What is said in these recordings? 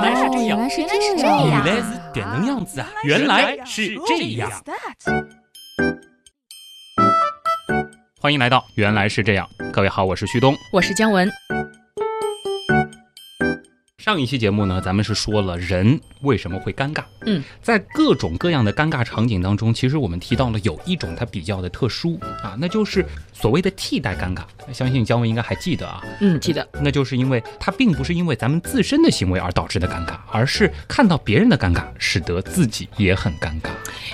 来是这样，原来是原来是这样，原来是这样子啊！原来是这样。欢迎来到原来是这样，各位好，我是旭东。我是姜文。上一期节目呢，咱们是说了人为什么会尴尬。嗯，在各种各样的尴尬场景当中，其实我们提到了有一种它比较的特殊啊，那就是所谓的替代尴尬。相信姜文应该还记得啊，嗯，记得。那就是因为它并不是因为咱们自身的行为而导致的尴尬，而是看到别人的尴尬，使得自己也很尴尬。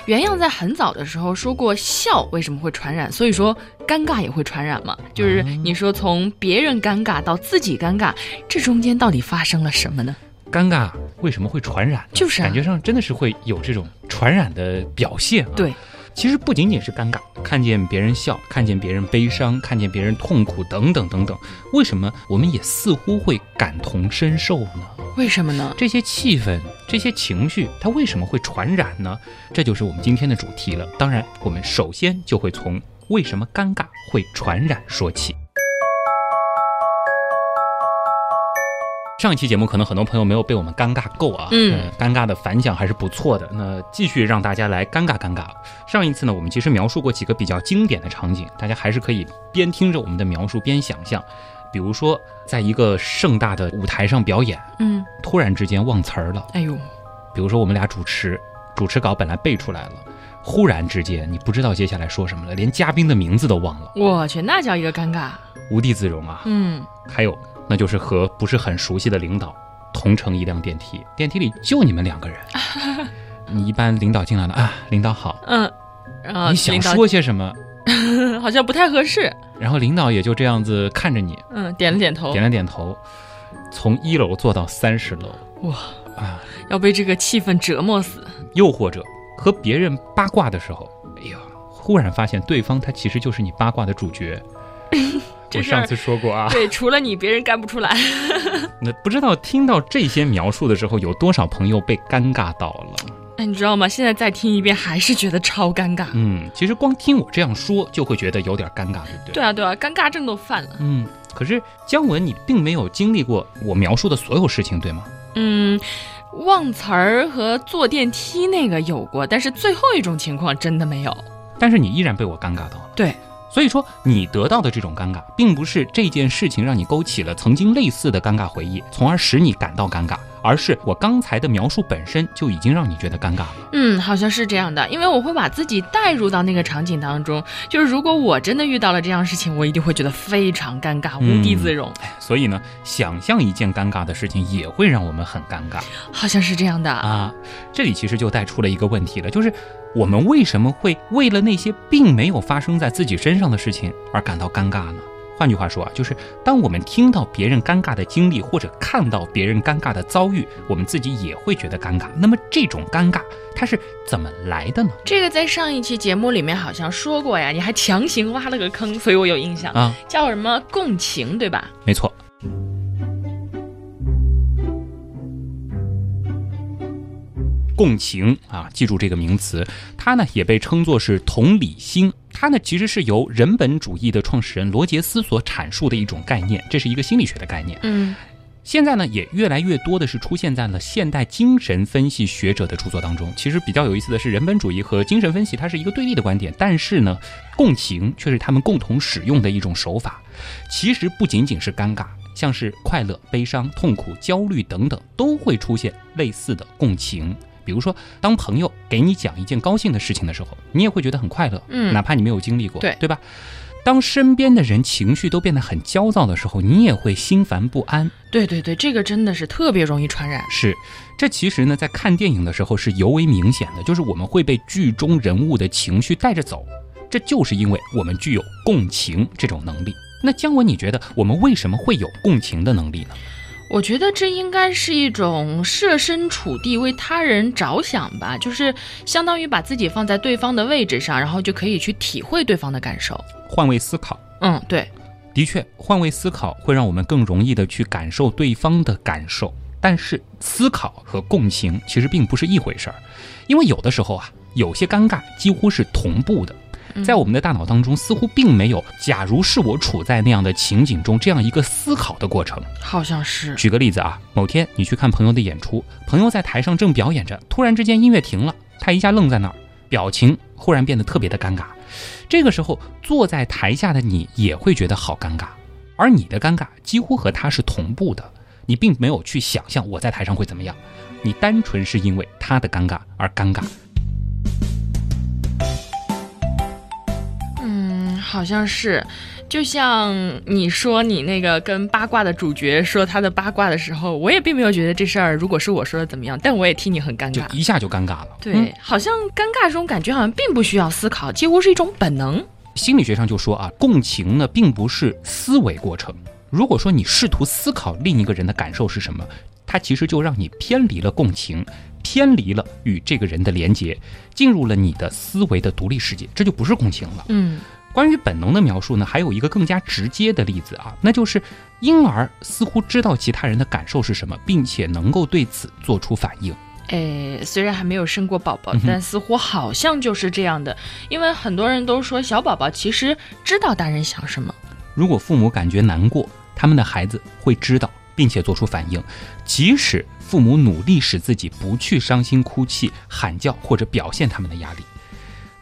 原样在很早的时候说过，笑为什么会传染？所以说尴尬也会传染嘛。就是你说从别人尴尬到自己尴尬，这中间到底发生了什么呢？尴尬为什么会传染？就是啊感觉上真的是会有这种传染的表现啊。对，其实不仅仅是尴尬，看见别人笑，看见别人悲伤，看见别人痛苦等等等等，为什么我们也似乎会感同身受呢？为什么呢？这些气氛、这些情绪，它为什么会传染呢？这就是我们今天的主题了。当然，我们首先就会从为什么尴尬会传染说起。上一期节目可能很多朋友没有被我们尴尬够啊，嗯呃尴尬的反响还是不错的。那继续让大家来尴尬尴尬。上一次呢，我们其实描述过几个比较经典的场景，大家还是可以边听着我们的描述边想象。比如说，在一个盛大的舞台上表演，嗯，突然之间忘词儿了。哎呦，比如说我们俩主持，主持稿本来背出来了，忽然之间你不知道接下来说什么了，连嘉宾的名字都忘了，我去，那叫一个尴尬。无地自容啊。嗯，还有，那就是和不是很熟悉的领导同乘一辆电梯，电梯里就你们两个人。你一般领导进来了啊，领导好，嗯，然后你想说些什么，好像不太合适。然后领导也就这样子看着你，嗯，点了点头。点了点头，从一楼坐到三十楼哇，啊。要被这个气氛折磨死。又或者和别人八卦的时候，哎呀，忽然发现对方他其实就是你八卦的主角。我上次说过啊，对，除了你，别人干不出来。那不知道听到这些描述的时候，有多少朋友被尴尬到了？哎，你知道吗？现在再听一遍，还是觉得超尴尬。嗯，其实光听我这样说，就会觉得有点尴尬，对不对？对啊，对啊，尴尬症都犯了。嗯，可是姜文，你并没有经历过我描述的所有事情，对吗？嗯，忘词儿和坐电梯那个有过，但是最后一种情况真的没有。但是你依然被我尴尬到了。对，所以说你得到的这种尴尬，并不是这件事情让你勾起了曾经类似的尴尬回忆，从而使你感到尴尬，而是我刚才的描述本身就已经让你觉得尴尬了。嗯，好像是这样的，因为我会把自己带入到那个场景当中。就是如果我真的遇到了这样的事情，我一定会觉得非常尴尬，无地自容。所以呢，想象一件尴尬的事情也会让我们很尴尬好像是这样的。啊。这里其实就带出了一个问题了，就是我们为什么会为了那些并没有发生在自己身上的事情而感到尴尬呢？换句话说啊，就是当我们听到别人尴尬的经历，或者看到别人尴尬的遭遇，我们自己也会觉得尴尬。那么这种尴尬它是怎么来的呢？这个在上一期节目里面好像说过呀，你还强行挖了个坑，所以我有印象，啊，叫什么共情，对吧？没错。共情啊，记住这个名词，它呢也被称作是同理心。它呢其实是由人本主义的创始人罗杰斯所阐述的一种概念，这是一个心理学的概念。嗯现在呢，也越来越多的是出现在了现代精神分析学者的著作当中。其实比较有意思的是，人本主义和精神分析它是一个对立的观点，但是呢，共情却是他们共同使用的一种手法。其实不仅仅是尴尬，像是快乐、悲伤、痛苦、焦虑等等，都会出现类似的共情。比如说，当朋友给你讲一件高兴的事情的时候，你也会觉得很快乐，嗯哪怕你没有经历过，对对吧？当身边的人情绪都变得很焦躁的时候，你也会心烦不安。对对对，这个真的是特别容易传染。是，这其实呢，在看电影的时候是尤为明显的，就是我们会被剧中人物的情绪带着走，这就是因为我们具有共情这种能力。那姜文，你觉得我们为什么会有共情的能力呢？我觉得这应该是一种设身处地为他人着想吧，就是相当于把自己放在对方的位置上，然后就可以去体会对方的感受。换位思考，嗯，对，的确，换位思考会让我们更容易的去感受对方的感受。但是，思考和共情其实并不是一回事儿，因为有的时候啊，有些尴尬几乎是同步的。在我们的大脑当中，似乎并没有“假如是我处在那样的情景中”这样一个思考的过程。好像是。举个例子啊，某天你去看朋友的演出，朋友在台上正表演着，突然之间音乐停了，他一下愣在那儿，表情忽然变得特别的尴尬。这个时候，坐在台下的你也会觉得好尴尬，而你的尴尬几乎和他是同步的。你并没有去想象我在台上会怎么样，你单纯是因为他的尴尬而尴尬。好像是，就像你说你那个跟八卦的主角说他的八卦的时候，我也并没有觉得这事儿如果是我说的怎么样，但我也替你很尴尬，就一下就尴尬了。对，好像尴尬这种感觉好像并不需要思考，几乎是一种本能。心理学上就说啊，共情呢并不是思维过程。如果说你试图思考另一个人的感受是什么，它其实就让你偏离了共情，偏离了与这个人的连接，进入了你的思维的独立世界，这就不是共情了。嗯，关于本能的描述呢，还有一个更加直接的例子啊，那就是婴儿似乎知道其他人的感受是什么，并且能够对此做出反应。诶，虽然还没有生过宝宝，但似乎好像就是这样的，因为很多人都说小宝宝其实知道大人想什么。如果父母感觉难过，他们的孩子会知道，并且做出反应。即使父母努力使自己不去伤心、哭泣、喊叫或者表现他们的压力，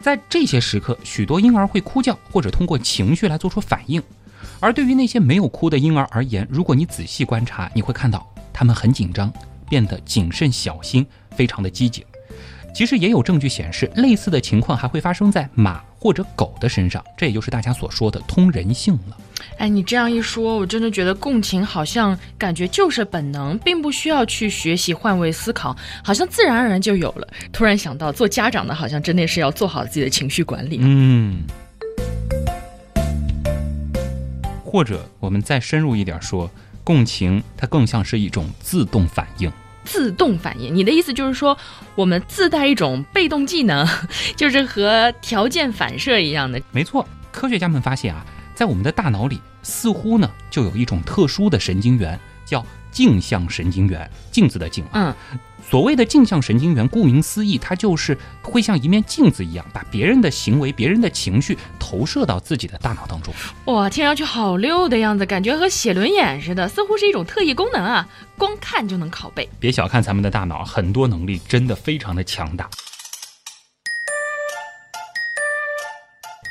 在这些时刻，许多婴儿会哭叫或者通过情绪来做出反应。而对于那些没有哭的婴儿而言，如果你仔细观察，你会看到他们很紧张，变得谨慎小心，非常的机警。其实也有证据显示，类似的情况还会发生在马或者狗的身上，这也就是大家所说的通人性了。哎，你这样一说，我真的觉得共情好像感觉就是本能，并不需要去学习换位思考，好像自然而然就有了。突然想到，做家长的好像真的是要做好自己的情绪管理。嗯。或者我们再深入一点说，共情它更像是一种自动反应。自动反应，你的意思就是说，我们自带一种被动技能，就是和条件反射一样的。没错，科学家们发现啊，在我们的大脑里，似乎呢就有一种特殊的神经元，叫镜像神经元，镜子的镜。嗯。所谓的镜像神经元，顾名思义，它就是会像一面镜子一样，把别人的行为、别人的情绪投射到自己的大脑当中。哇，听上去好溜的样子，感觉和写轮眼似的，似乎是一种特异功能啊！光看就能拷贝。别小看咱们的大脑，很多能力真的非常的强大。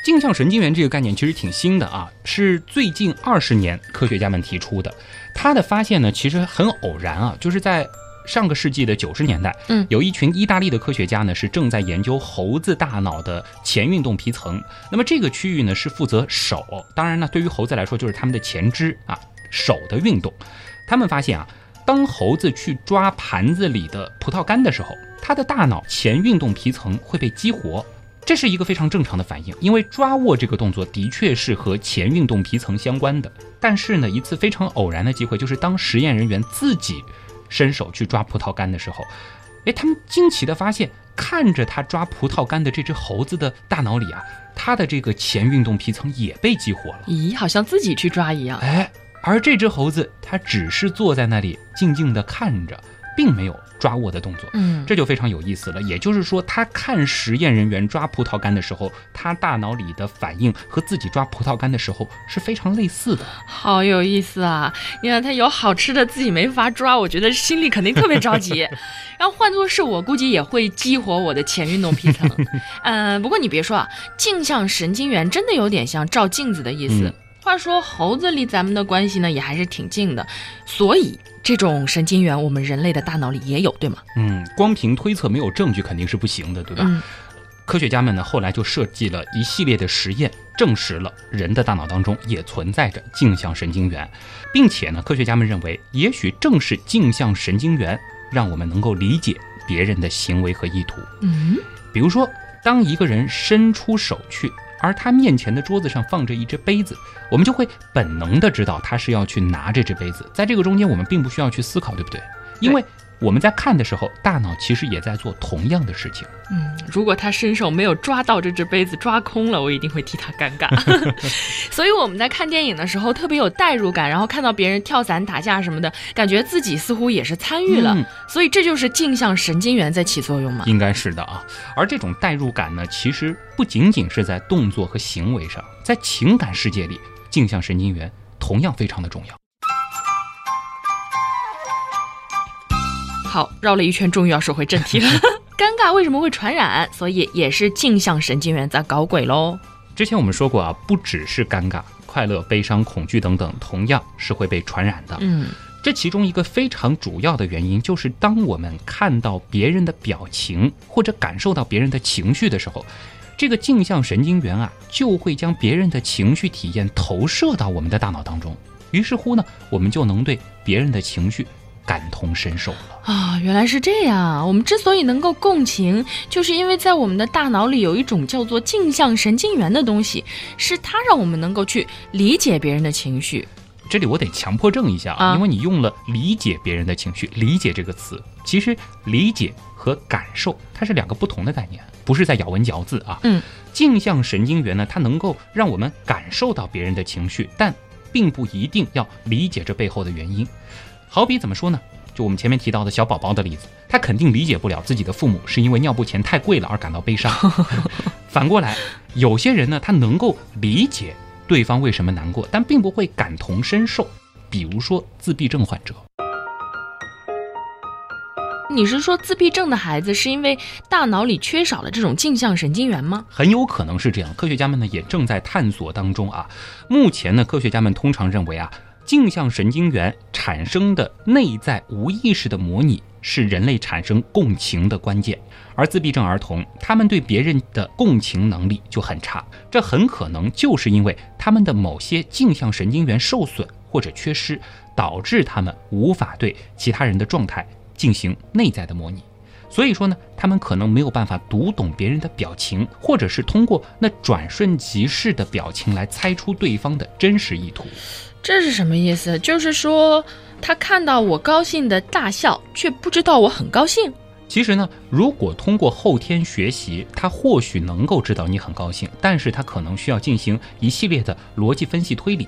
镜像神经元这个概念其实挺新的啊，是最近二十年科学家们提出的。它的发现呢，其实很偶然啊，就是在。上个世纪的九十年代，嗯，有一群意大利的科学家呢，是正在研究猴子大脑的前运动皮层。那么这个区域呢，是负责手，当然呢，对于猴子来说就是他们的前肢啊，手的运动。他们发现啊，当猴子去抓盘子里的葡萄干的时候，它的大脑前运动皮层会被激活，这是一个非常正常的反应，因为抓握这个动作的确是和前运动皮层相关的。但是呢，一次非常偶然的机会，就是当实验人员自己。伸手去抓葡萄干的时候，诶，他们惊奇地发现，看着他抓葡萄干的这只猴子的大脑里啊，它的这个前运动皮层也被激活了。咦，好像自己去抓一样。哎，而这只猴子，它只是坐在那里静静地看着，并没有。抓握的动作，嗯，这就非常有意思了。也就是说，他看实验人员抓葡萄干的时候，他大脑里的反应和自己抓葡萄干的时候是非常类似的。好有意思啊！你看他有好吃的，自己没法抓，我觉得心里肯定特别着急。然后换作是我，估计也会激活我的前运动皮层。嗯，不过你别说啊，镜像神经元真的有点像照镜子的意思。话说猴子离咱们的关系呢，也还是挺近的，所以这种神经元我们人类的大脑里也有，对吗？嗯，光凭推测没有证据肯定是不行的，对吧？嗯。科学家们呢后来就设计了一系列的实验，证实了人的大脑当中也存在着镜像神经元，并且呢，科学家们认为，也许正是镜像神经元让我们能够理解别人的行为和意图。嗯。比如说，当一个人伸出手去。而他面前的桌子上放着一只杯子，我们就会本能的知道他是要去拿这只杯子。在这个中间，我们并不需要去思考，对不对？因为我们在看的时候，大脑其实也在做同样的事情。嗯，如果他伸手没有抓到这只杯子，抓空了，我一定会替他尴尬。所以我们在看电影的时候特别有代入感，然后看到别人跳伞、打架什么的，感觉自己似乎也是参与了。嗯所以这就是镜像神经元在起作用嘛。应该是的啊。而这种代入感呢，其实不仅仅是在动作和行为上，在情感世界里，镜像神经元同样非常的重要。好，绕了一圈，终于要说回正题了。尴尬为什么会传染？所以也是镜像神经元在搞鬼喽。之前我们说过啊，不只是尴尬、快乐、悲伤、恐惧等等，同样是会被传染的。嗯，这其中一个非常主要的原因，就是当我们看到别人的表情或者感受到别人的情绪的时候，这个镜像神经元啊，就会将别人的情绪体验投射到我们的大脑当中。于是乎呢，我们就能对别人的情绪感同身受了。啊，原来是这样啊。我们之所以能够共情，就是因为在我们的大脑里有一种叫做镜像神经元的东西，是它让我们能够去理解别人的情绪。这里我得强迫症一下啊，啊因为你用了“理解别人的情绪”，“理解”这个词，其实理解和感受它是两个不同的概念，不是在咬文嚼字啊。嗯，镜像神经元呢，它能够让我们感受到别人的情绪，但并不一定要理解这背后的原因。好比怎么说呢？就我们前面提到的小宝宝的例子，他肯定理解不了自己的父母是因为尿布钱太贵了而感到悲伤。反过来，有些人呢，他能够理解对方为什么难过，但并不会感同身受。比如说自闭症患者，你是说自闭症的孩子是因为大脑里缺少了这种镜像神经元吗？很有可能是这样。科学家们呢也正在探索当中啊。目前呢，科学家们通常认为啊，镜像神经元产生的内在无意识的模拟是人类产生共情的关键。而自闭症儿童，他们对别人的共情能力就很差，这很可能就是因为他们的某些镜像神经元受损或者缺失，导致他们无法对其他人的状态进行内在的模拟。所以说呢，他们可能没有办法读懂别人的表情，或者是通过那转瞬即逝的表情来猜出对方的真实意图。这是什么意思？就是说他看到我高兴的大笑，却不知道我很高兴。其实呢，如果通过后天学习，他或许能够知道你很高兴，但是他可能需要进行一系列的逻辑分析推理。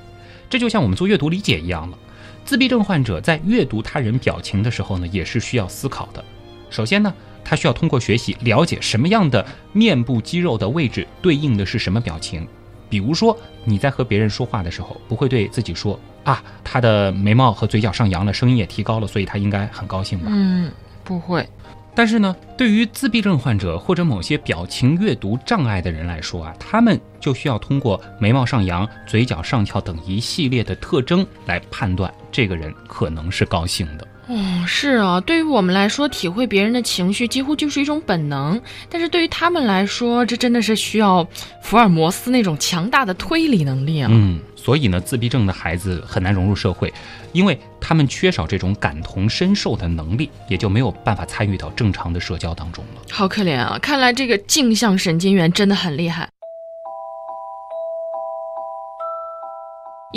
这就像我们做阅读理解一样了。自闭症患者在阅读他人表情的时候呢，也是需要思考的。首先呢，他需要通过学习了解什么样的面部肌肉的位置对应的是什么表情。比如说，你在和别人说话的时候，不会对自己说啊，他的眉毛和嘴角上扬了，声音也提高了，所以他应该很高兴吧？嗯，不会。但是呢，对于自闭症患者或者某些表情阅读障碍的人来说啊，他们就需要通过眉毛上扬、嘴角上翘等一系列的特征来判断这个人可能是高兴的。哦，是啊，对于我们来说，体会别人的情绪几乎就是一种本能，但是对于他们来说，这真的是需要福尔摩斯那种强大的推理能力啊。嗯，所以呢，自闭症的孩子很难融入社会，因为他们缺少这种感同身受的能力，也就没有办法参与到正常的社交当中了。好可怜啊！看来这个镜像神经元真的很厉害。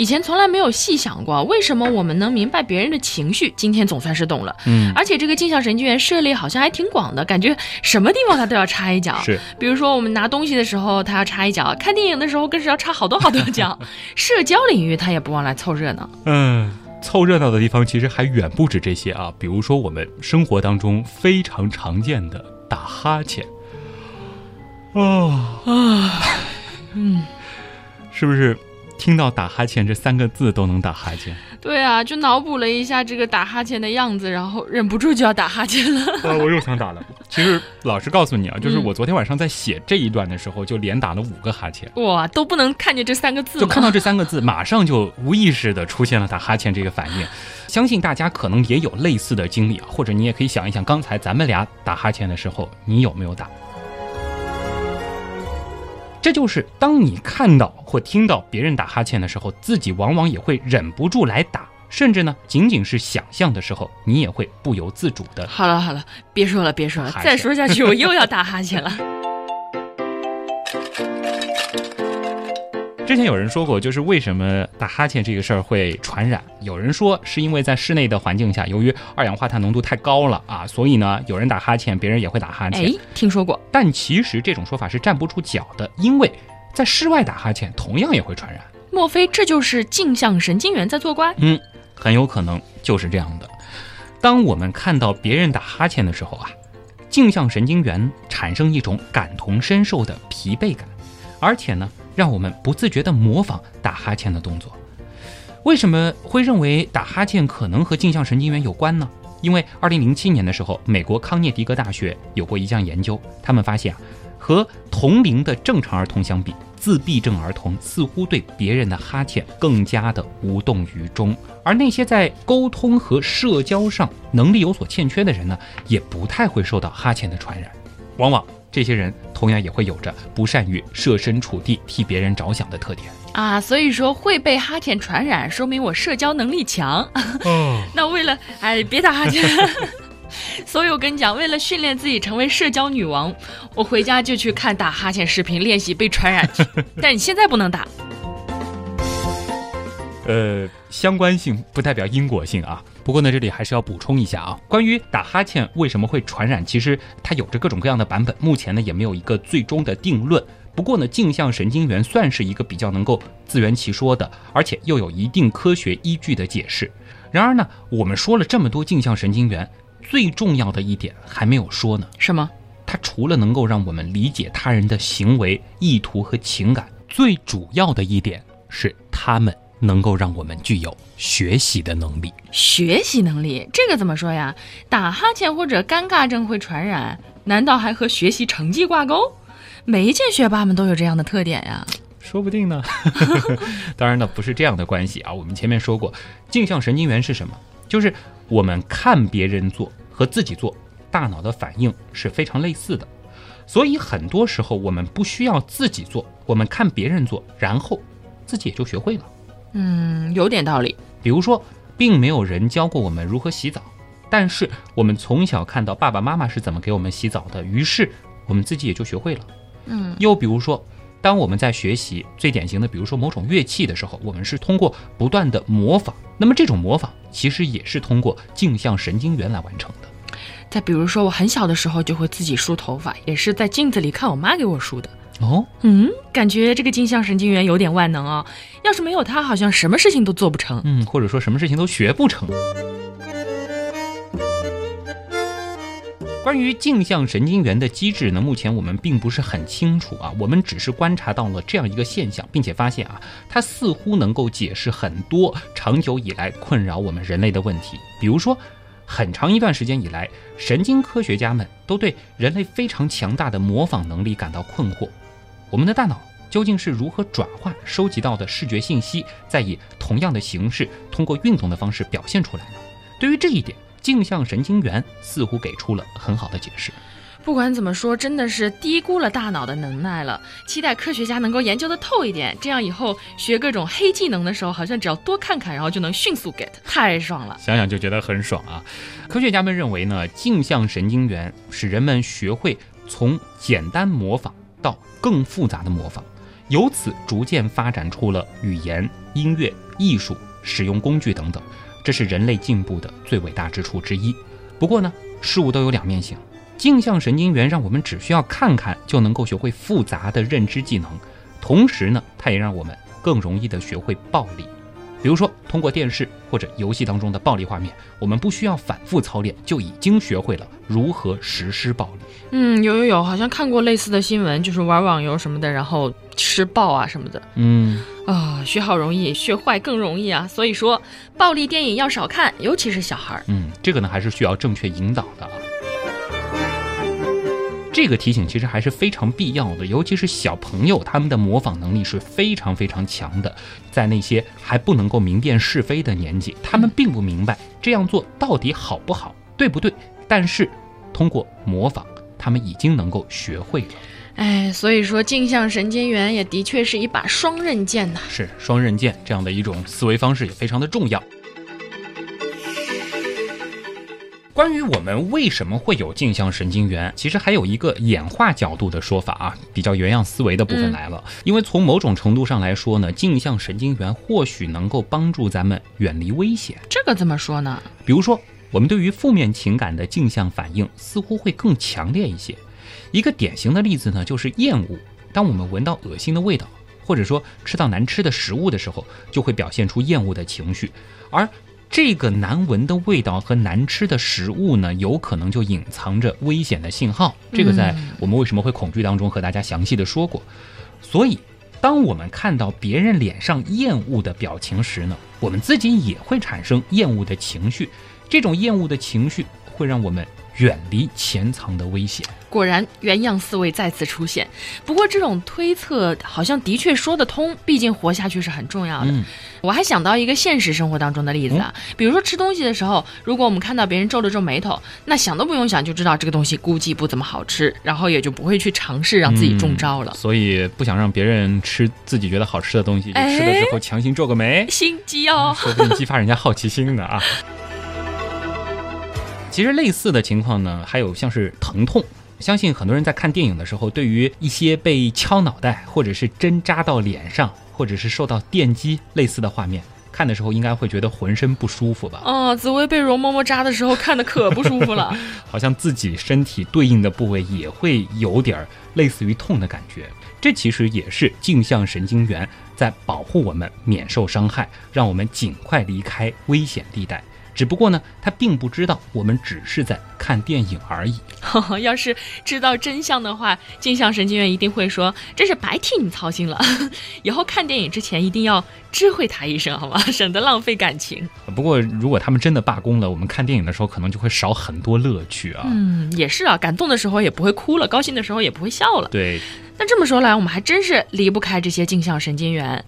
以前从来没有细想过，为什么我们能明白别人的情绪？今天总算是懂了。嗯，而且这个镜像神经元涉猎好像还挺广的，感觉什么地方它都要插一脚。是，比如说我们拿东西的时候，它要插一脚；看电影的时候，更是要插好多好多脚。社交领域，它也不忘来凑热闹。嗯。凑热闹的地方其实还远不止这些啊，比如说我们生活当中非常常见的打哈欠，啊啊，嗯，是不是听到打哈欠这三个字都能打哈欠？对啊，就脑补了一下这个打哈欠的样子，然后忍不住就要打哈欠了。啊，我又想打了。其实老实告诉你啊，就是嗯我昨天晚上在写这一段的时候，就连打了五个哈欠。哇，都不能看见这三个字？就看到这三个字，马上就无意识的出现了打哈欠这个反应。相信大家可能也有类似的经历啊，或者你也可以想一想，刚才咱们俩打哈欠的时候，你有没有打？这就是当你看到或听到别人打哈欠的时候，自己往往也会忍不住来打，甚至呢，仅仅是想象的时候，你也会不由自主的。好了好了，别说了别说了再说下去我又要打哈欠了。之前有人说过，就是为什么打哈欠这个事儿会传染？有人说是因为在室内的环境下，由于二氧化碳浓度太高了啊，所以呢，有人打哈欠，别人也会打哈欠。哎，听说过。但其实这种说法是站不住脚的，因为在室外打哈欠同样也会传染。莫非这就是镜像神经元在作怪？嗯，很有可能就是这样的。当我们看到别人打哈欠的时候啊，镜像神经元产生一种感同身受的疲惫感，而且呢。让我们不自觉地模仿打哈欠的动作。为什么会认为打哈欠可能和镜像神经元有关呢？因为2007年的时候，美国康涅狄格大学有过一项研究，他们发现啊，和同龄的正常儿童相比，自闭症儿童似乎对别人的哈欠更加的无动于衷，而那些在沟通和社交上能力有所欠缺的人呢，也不太会受到哈欠的传染，往往。这些人同样也会有着不善于设身处地替别人着想的特点啊，所以说会被哈欠传染，说明我社交能力强。哦，那为了哎别打哈欠，所以我跟你讲，为了训练自己成为社交女王，我回家就去看打哈欠视频，练习被传染。但你现在不能打。呃，相关性不代表因果性啊。不过呢，这里还是要补充一下啊，关于打哈欠为什么会传染，其实它有着各种各样的版本，目前呢也没有一个最终的定论。不过呢，镜像神经元算是一个比较能够自圆其说的，而且又有一定科学依据的解释。然而呢，我们说了这么多镜像神经元，最重要的一点还没有说呢。什么？它除了能够让我们理解他人的行为、意图和情感，最主要的一点是他们。能够让我们具有学习的能力。学习能力，这个怎么说呀？打哈欠或者尴尬症会传染，难道还和学习成绩挂钩？没见学霸们都有这样的特点呀？说不定呢。当然呢，不是这样的关系啊。我们前面说过，镜像神经元是什么？就是我们看别人做和自己做，大脑的反应是非常类似的。所以很多时候我们不需要自己做，我们看别人做，然后自己也就学会了。嗯，有点道理。比如说，并没有人教过我们如何洗澡，但是我们从小看到爸爸妈妈是怎么给我们洗澡的，于是我们自己也就学会了。嗯，又比如说，当我们在学习最典型的，比如说某种乐器的时候，我们是通过不断的模仿，那么这种模仿其实也是通过镜像神经元来完成的。再比如说，我很小的时候就会自己梳头发，也是在镜子里看我妈给我梳的。哦，嗯，感觉这个镜像神经元有点万能哦！要是没有它，好像什么事情都做不成。嗯，或者说什么事情都学不成。关于镜像神经元的机制呢，目前我们并不是很清楚啊。我们只是观察到了这样一个现象，并且发现啊，它似乎能够解释很多长久以来困扰我们人类的问题。比如说，很长一段时间以来，神经科学家们都对人类非常强大的模仿能力感到困惑。我们的大脑究竟是如何转化收集到的视觉信息，再以同样的形式通过运动的方式表现出来呢？对于这一点，镜像神经元似乎给出了很好的解释。不管怎么说，真的是低估了大脑的能耐了。期待科学家能够研究的透一点，这样以后学各种黑技能的时候，好像只要多看看，然后就能迅速 get，太爽了。想想就觉得很爽啊！科学家们认为呢，镜像神经元使人们学会从简单模仿。到更复杂的模仿，由此逐渐发展出了语言、音乐、艺术、使用工具等等，这是人类进步的最伟大之处之一。不过呢，事物都有两面性，镜像神经元让我们只需要看看就能够学会复杂的认知技能，同时呢，它也让我们更容易的学会暴力。比如说，通过电视或者游戏当中的暴力画面，我们不需要反复操练，就已经学会了如何实施暴力。嗯，有有有，好像看过类似的新闻，就是玩网游什么的，然后施暴啊什么的。嗯，啊，学好容易，学坏更容易啊。所以说，暴力电影要少看，尤其是小孩儿。嗯，这个呢还是需要正确引导的啊。这个提醒其实还是非常必要的，尤其是小朋友，他们的模仿能力是非常非常强的。在那些还不能够明辨是非的年纪，他们并不明白这样做到底好不好，对不对？但是通过模仿，他们已经能够学会了。哎，所以说镜像神经元也的确是一把双刃剑呐。是双刃剑，这样的一种思维方式也非常的重要。关于我们为什么会有镜像神经元，其实还有一个演化角度的说法啊，比较原样思维的部分来了。因为从某种程度上来说呢，镜像神经元或许能够帮助咱们远离危险。这个怎么说呢？比如说，我们对于负面情感的镜像反应似乎会更强烈一些。一个典型的例子呢，就是厌恶。当我们闻到恶心的味道，或者说吃到难吃的食物的时候，就会表现出厌恶的情绪，而。这个难闻的味道和难吃的食物呢，有可能就隐藏着危险的信号。这个在我们为什么会恐惧当中和大家详细的说过。所以，当我们看到别人脸上厌恶的表情时呢，我们自己也会产生厌恶的情绪。这种厌恶的情绪会让我们。远离潜藏的危险。果然，原样思维再次出现。不过，这种推测好像的确说得通，毕竟活下去是很重要的。我还想到一个现实生活当中的例子啊，比如说吃东西的时候，如果我们看到别人皱了皱眉头，那想都不用想就知道这个东西估计不怎么好吃，然后也就不会去尝试让自己中招了。所以，不想让别人吃自己觉得好吃的东西，吃的时候强行皱个眉，心机哦，说不定激发人家好奇心呢啊。其实类似的情况呢，还有像是疼痛。相信很多人在看电影的时候，对于一些被敲脑袋，或者是针扎到脸上，或者是受到电击类似的画面，看的时候应该会觉得浑身不舒服吧？哦，紫薇被容嬷嬷扎的时候，看的可不舒服了。好像自己身体对应的部位也会有点类似于痛的感觉。这其实也是镜像神经元在保护我们免受伤害，让我们尽快离开危险地带。只不过呢，他并不知道我们只是在看电影而已。要是知道真相的话，镜像神经元一定会说：“真是白替你操心了。”以后看电影之前一定要知会他一声，好吗？省得浪费感情。不过，如果他们真的罢工了，我们看电影的时候可能就会少很多乐趣啊。嗯，也是啊，感动的时候也不会哭了，高兴的时候也不会笑了。对。那这么说来，我们还真是离不开这些镜像神经元。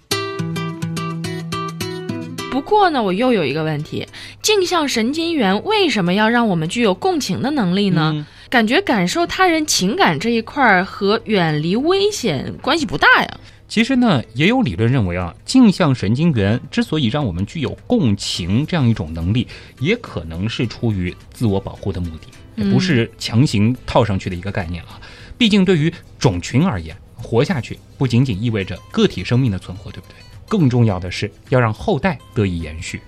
不过呢，我又有一个问题：镜像神经元为什么要让我们具有共情的能力呢？感觉感受他人情感这一块和远离危险关系不大呀。其实呢，也有理论认为啊，镜像神经元之所以让我们具有共情这样一种能力，也可能是出于自我保护的目的，也不是强行套上去的一个概念啊。毕竟对于种群而言，活下去不仅仅意味着个体生命的存活，对不对？更重要的是要让后代得以延续，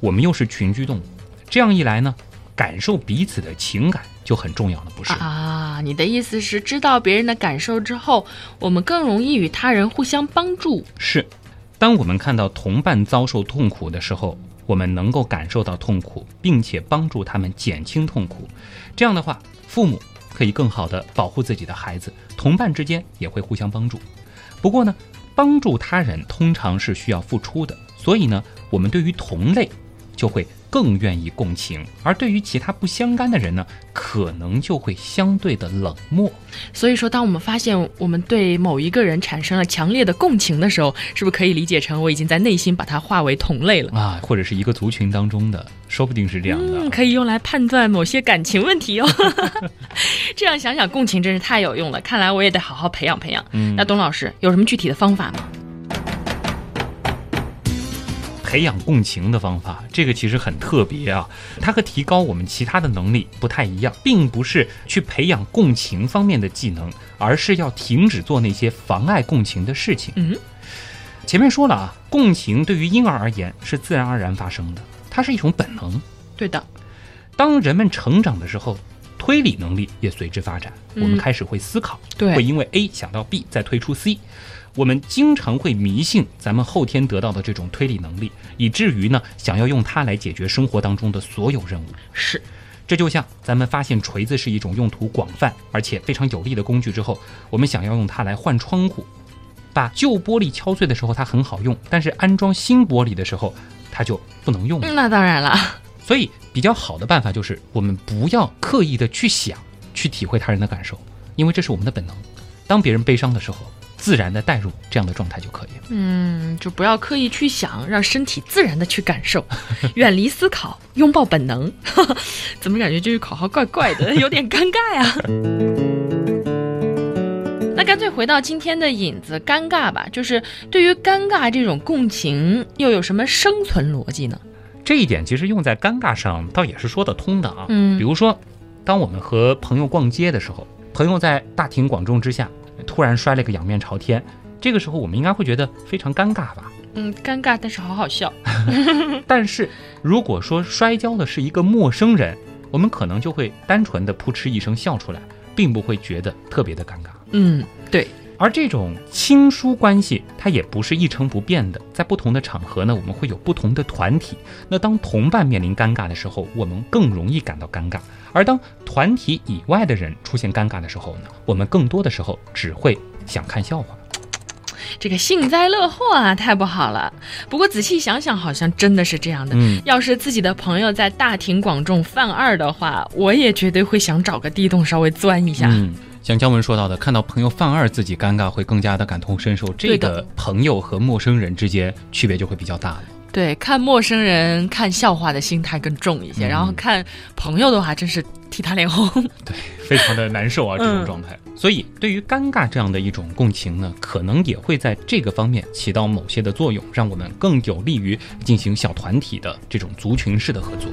我们又是群居动物，这样一来呢，感受彼此的情感就很重要了，不是啊？你的意思是知道别人的感受之后，我们更容易与他人互相帮助？是，当我们看到同伴遭受痛苦的时候，我们能够感受到痛苦，并且帮助他们减轻痛苦，这样的话，父母可以更好的保护自己的孩子，同伴之间也会互相帮助。不过呢？帮助他人通常是需要付出的，所以呢，我们对于同类就会更愿意共情，而对于其他不相干的人呢，可能就会相对的冷漠。所以说，当我们发现我们对某一个人产生了强烈的共情的时候，是不是可以理解成我已经在内心把他化为同类了啊？或者是一个族群当中的，说不定是这样的，可以用来判断某些感情问题哦。这样想想，共情真是太有用了。看来我也得好好培养培养。嗯，那董老师有什么具体的方法吗？培养共情的方法，这个其实很特别啊。它和提高我们其他的能力不太一样，并不是去培养共情方面的技能，而是要停止做那些妨碍共情的事情。嗯，前面说了啊，共情对于婴儿而言是自然而然发生的，它是一种本能。对的，当人们成长的时候。推理能力也随之发展，我们开始会思考，对会因为 A 想到 B 再推出 C。我们经常会迷信咱们后天得到的这种推理能力，以至于呢想要用它来解决生活当中的所有任务。是，这就像咱们发现锤子是一种用途广泛而且非常有力的工具之后，我们想要用它来换窗户，把旧玻璃敲碎的时候它很好用，但是安装新玻璃的时候它就不能用了。那当然了。所以，比较好的办法就是我们不要刻意的去想，去体会他人的感受，因为这是我们的本能。当别人悲伤的时候，自然的带入这样的状态就可以了。嗯，就不要刻意去想，让身体自然的去感受，远离思考，拥抱本能。怎么感觉这句口号怪怪的，有点尴尬呀？那干脆回到今天的引子，尴尬吧。就是对于尴尬这种共情，又有什么生存逻辑呢？这一点其实用在尴尬上倒也是说得通的啊。嗯比如说，当我们和朋友逛街的时候，朋友在大庭广众之下突然摔了个仰面朝天，这个时候我们应该会觉得非常尴尬吧？嗯，尴尬，但是好好笑。但是如果说摔跤的是一个陌生人，我们可能就会单纯的扑哧一声笑出来，并不会觉得特别的尴尬。嗯，对，而这种亲疏关系，它也不是一成不变的，在不同的场合呢，我们会有不同的团体。那当同伴面临尴尬的时候，我们更容易感到尴尬；而当团体以外的人出现尴尬的时候呢，我们更多的时候只会想看笑话。这个幸灾乐祸啊，太不好了。不过仔细想想，好像真的是这样的。嗯，要是自己的朋友在大庭广众犯二的话，我也绝对会想找个地洞稍微钻一下。嗯，像姜文说到的，看到朋友犯二自己尴尬，会更加的感同身受。这个朋友和陌生人之间区别就会比较大了。对，看陌生人看笑话的心态更重一些，嗯然后看朋友的话，真是替他脸红。对非常的难受啊，这种嗯状态。所以，对于尴尬这样的一种共情呢，可能也会在这个方面起到某些的作用，让我们更有利于进行小团体的这种族群式的合作。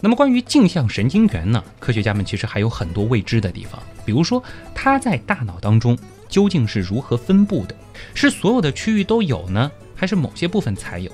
那么，关于镜像神经元呢，科学家们其实还有很多未知的地方，比如说它在大脑当中究竟是如何分布的，是所有的区域都有呢，还是某些部分才有？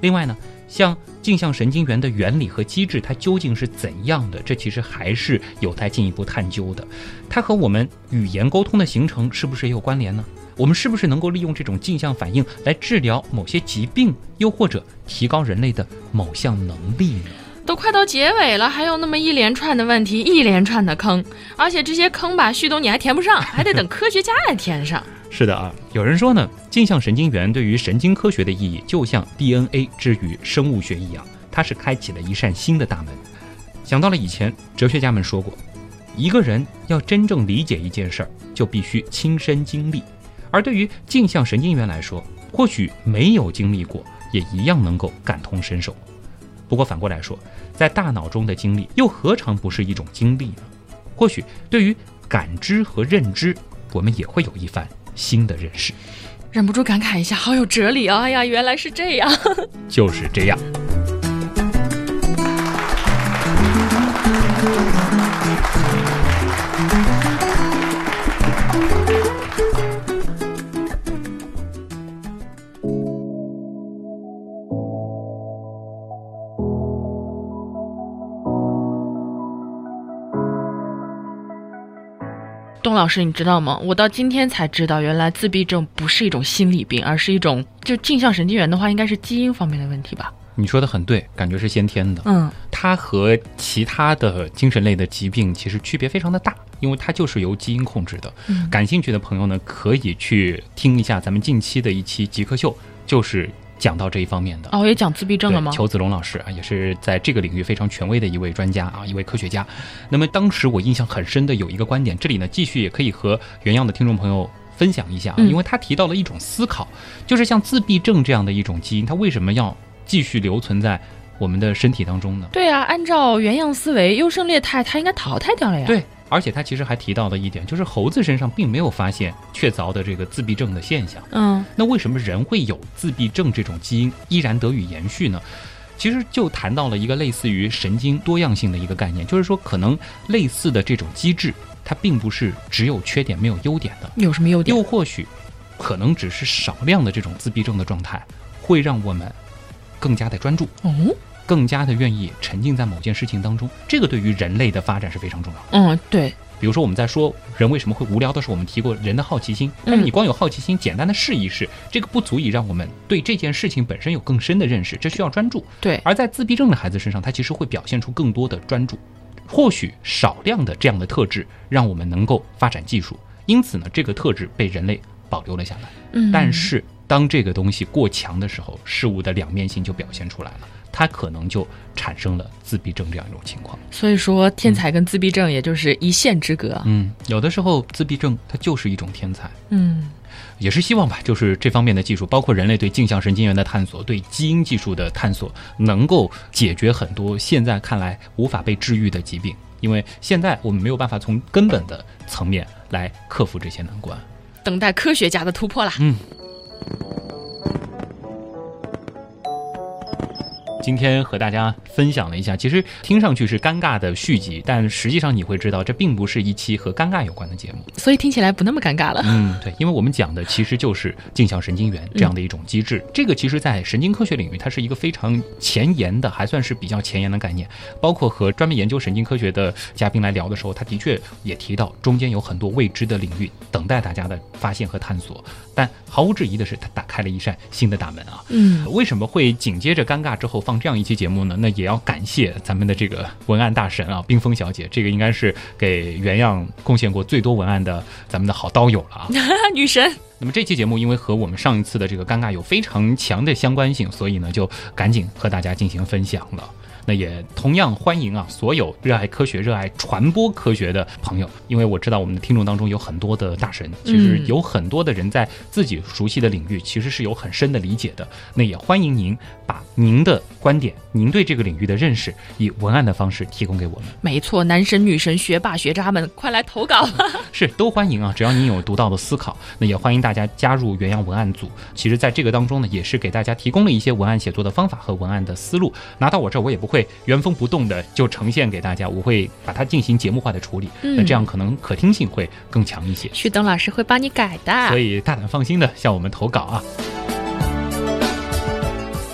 另外呢，像镜像神经元的原理和机制，它究竟是怎样的？这其实还是有待进一步探究的。它和我们语言沟通的形成是不是也有关联呢？我们是不是能够利用这种镜像反应来治疗某些疾病，又或者提高人类的某项能力呢？都快到结尾了，还有那么一连串的问题，一连串的坑，而且这些坑吧，旭东你还填不上，还得等科学家来填上。是的啊，有人说呢，镜像神经元对于神经科学的意义，就像 DNA 之于生物学一样，它是开启了一扇新的大门。想到了以前哲学家们说过，一个人要真正理解一件事儿，就必须亲身经历。而对于镜像神经元来说，或许没有经历过，也一样能够感同身受。不过反过来说，在大脑中的经历又何尝不是一种经历呢？或许对于感知和认知，我们也会有一番新的认识。忍不住感慨一下，好有哲理啊！哎呀，原来是这样。就是这样。老师，你知道吗？我到今天才知道，原来自闭症不是一种心理病，而是一种就镜像神经元的话，应该是基因方面的问题吧？你说的很对，感觉是先天的。嗯，它和其他的精神类的疾病其实区别非常的大，因为它就是由基因控制的。嗯感兴趣的朋友呢，可以去听一下咱们近期的一期极客秀，就是讲到这一方面的。哦，也讲自闭症了吗，？裘子龙老师啊，也是在这个领域非常权威的一位专家啊，一位科学家。那么当时我印象很深的有一个观点，这里呢继续也可以和原样的听众朋友分享一下啊，嗯因为他提到了一种思考，就是像自闭症这样的一种基因，它为什么要继续留存在我们的身体当中呢？对啊，按照原样思维，优胜劣汰，它应该淘汰掉了呀。，对，而且他其实还提到了一点，就是猴子身上并没有发现确凿的这个自闭症的现象。嗯那为什么人会有自闭症这种基因依然得以延续呢？其实就谈到了一个类似于神经多样性的一个概念，就是说可能类似的这种机制，它并不是只有缺点没有优点的，有什么优点？又或许可能只是少量的这种自闭症的状态，会让我们更加的专注，哦，更加的愿意沉浸在某件事情当中。这个对于人类的发展是非常重要的。嗯，对，比如说我们在说人为什么会无聊的时候，我们提过人的好奇心，但是你光有好奇心，简单的试一试，这个不足以让我们对这件事情本身有更深的认识，这需要专注。对，而在自闭症的孩子身上，他其实会表现出更多的专注，或许少量的这样的特质，让我们能够发展技术，因此呢，这个特质被人类保留了下来。嗯，但是当这个东西过强的时候，事物的两面性就表现出来了，它可能就产生了自闭症这样一种情况。所以说天才跟自闭症也就是一线之隔。嗯，有的时候自闭症它就是一种天才，嗯也是希望吧，就是这方面的技术，包括人类对镜像神经元的探索、对基因技术的探索，能够解决很多现在看来无法被治愈的疾病。因为现在我们没有办法从根本的层面来克服这些难关。等待科学家的突破啦。嗯。もう今天和大家分享了一下，其实听上去是尴尬的续集，但实际上你会知道，这并不是一期和尴尬有关的节目。所以听起来不那么尴尬了。嗯，对，因为我们讲的其实就是镜像神经元这样的一种机制。这个其实，在神经科学领域，它是一个非常前沿的，还算是比较前沿的概念。包括和专门研究神经科学的嘉宾来聊的时候，他的确也提到，中间有很多未知的领域等待大家的发现和探索。但毫无质疑的是，它打开了一扇新的大门啊。嗯，为什么会紧接着尴尬之后放这样一期节目呢？那也要感谢咱们的这个文案大神啊，冰封小姐，这个应该是给原样贡献过最多文案的咱们的好刀友了啊。女神。那么这期节目因为和我们上一次的这个尴尬有非常强的相关性，所以呢就赶紧和大家进行分享了。那也同样欢迎啊，所有热爱科学、热爱传播科学的朋友，因为我知道我们的听众当中有很多的大神，其实有很多的人在自己熟悉的领域其实是有很深的理解的。那也欢迎您把您的观点、您对这个领域的认识，以文案的方式提供给我们。没错，男神、女神、学霸、学渣们，快来投稿！是都欢迎啊，只要您有独到的思考，那也欢迎大家加入原样文案组。其实，在这个当中呢，也是给大家提供了一些文案写作的方法和文案的思路。拿到我这儿，我也不会原封不动的就呈现给大家，我会把它进行节目化的处理。那这样可能可听性会更强一些。旭东老师会帮你改的，所以大胆放心的向我们投稿啊。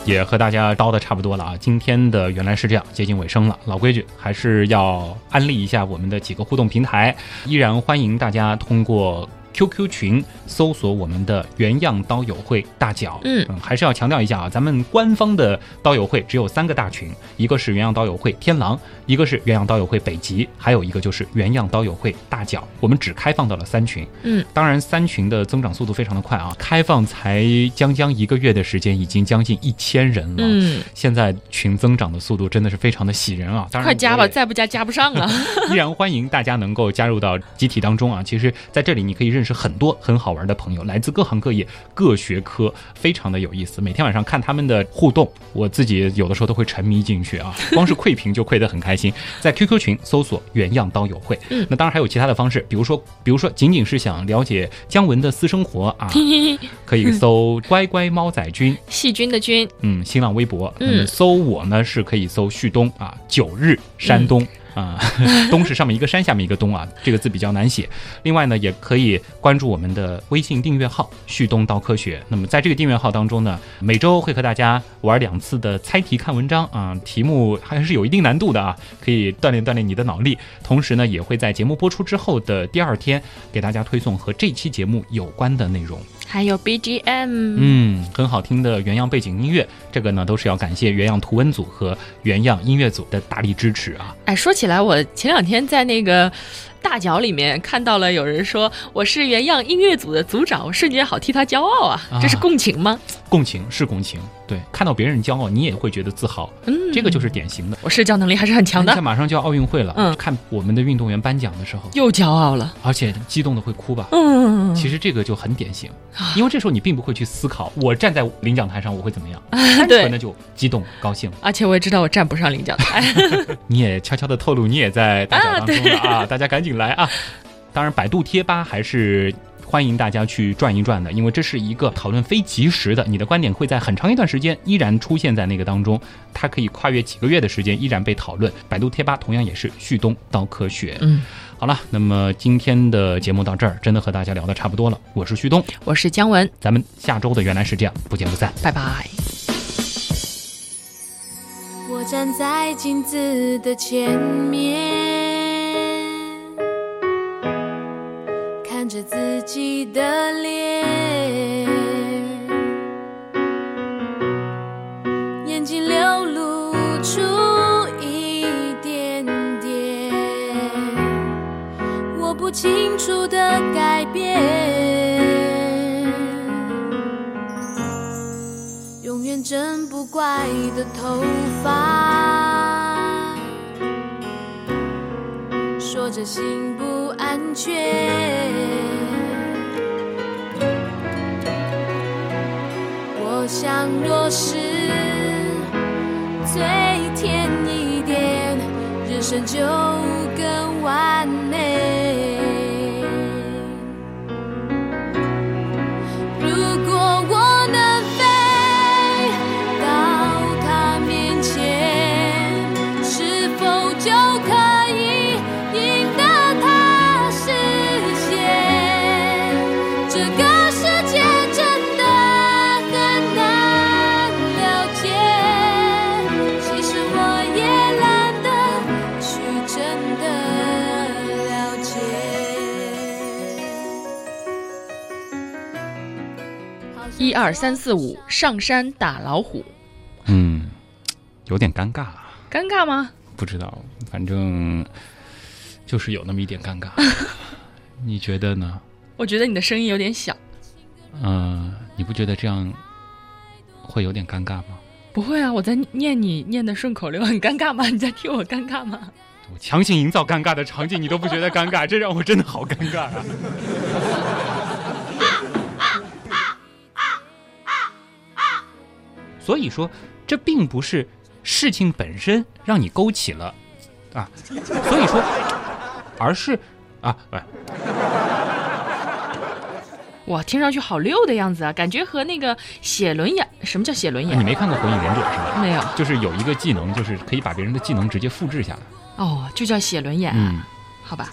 也和大家叨的差不多了啊，今天的原来是这样，接近尾声了。老规矩，还是要安利一下我们的几个互动平台，依然欢迎大家通过。QQ 群搜索我们的原样刀友会大脚，嗯。嗯，还是要强调一下啊，咱们官方的刀友会只有三个大群，一个是原样刀友会天狼，一个是原样刀友会北极，还有一个就是原样刀友会大脚。我们只开放到了三群，嗯，当然三群的增长速度非常的快啊，开放才将将一个月的时间，已经将近一千人了，嗯，现在群增长的速度真的是非常的喜人啊，当然快加吧，再不加加不上了。依然欢迎大家能够加入到集体当中啊，其实在这里你可以认识。是很多很好玩的朋友，来自各行各业、各学科，非常的有意思。每天晚上看他们的互动，我自己有的时候都会沉迷进去啊，光是窥屏就窥得很开心。在 QQ 群搜索“原样刀友会”，嗯，那当然还有其他的方式，比如说，比如说，仅仅是想了解姜文的私生活啊，可以搜“乖乖猫仔君”，细菌的菌，嗯，新浪微博，嗯，那么搜我呢是可以搜旭东啊，九日山东。啊，东是上面一个山，下面一个东啊，这个字比较难写。另外呢，也可以关注我们的微信订阅号“旭东刀科学”。那么在这个订阅号当中呢，每周会和大家玩两次的猜题看文章啊，题目还是有一定难度的啊，可以锻炼锻炼你的脑力。同时呢，也会在节目播出之后的第二天给大家推送和这期节目有关的内容。还有 BGM，嗯，很好听的原样背景音乐，这个呢都是要感谢原样图文组和原样音乐组的大力支持啊！哎，说起来，我前两天在那个。大脚里面看到了有人说我是原样音乐组的组长，我瞬间好替他骄傲啊！这是共情吗？共情是共情，对，看到别人骄傲，你也会觉得自豪。嗯，这个就是典型的。我社交能力还是很强的。现在马上就要奥运会了，嗯，看我们的运动员颁奖的时候又骄傲了，而且激动的会哭吧？嗯，其实这个就很典型，因为这时候你并不会去思考我站在领奖台上我会怎么样，单纯的就激动高兴。而且我也知道我站不上领奖台，你也悄悄的透露你也在大奖当中了啊！大家赶紧来啊！当然，百度贴吧还是欢迎大家去转一转的，因为这是一个讨论非即时的，你的观点会在很长一段时间依然出现在那个当中，它可以跨越几个月的时间依然被讨论。百度贴吧同样也是旭东刀科学。嗯，好了，那么今天的节目到这儿，真的和大家聊的差不多了。我是旭东，我是姜文，咱们下周的原来是这样，不见不散，拜拜。我站在镜子的前面。看着自己的脸，眼睛流露出一点点我不清楚的改变，永远真不怪的头发，说着心感觉。我。想，若是最甜一点，人生就一二三四五，上山打老虎，嗯，有点尴尬，尴尬吗？不知道，反正就是有那么一点尴尬。你觉得呢？我觉得你的声音有点小。嗯、你不觉得这样会有点尴尬吗？不会啊，我在念你念的顺口溜，很尴尬吗？你在替我尴尬吗？我强行营造尴尬的场景，你都不觉得尴尬，这让我真的好尴尬啊！所以说，这并不是事情本身让你勾起了，啊，所以说，而是啊，哎，哇，听上去好溜的样子啊，感觉和那个写轮眼，什么叫写轮眼？你没看过《火影忍者》是吧？没有，就是有一个技能，就是可以把别人的技能直接复制下来。哦，就叫写轮眼。嗯，好吧。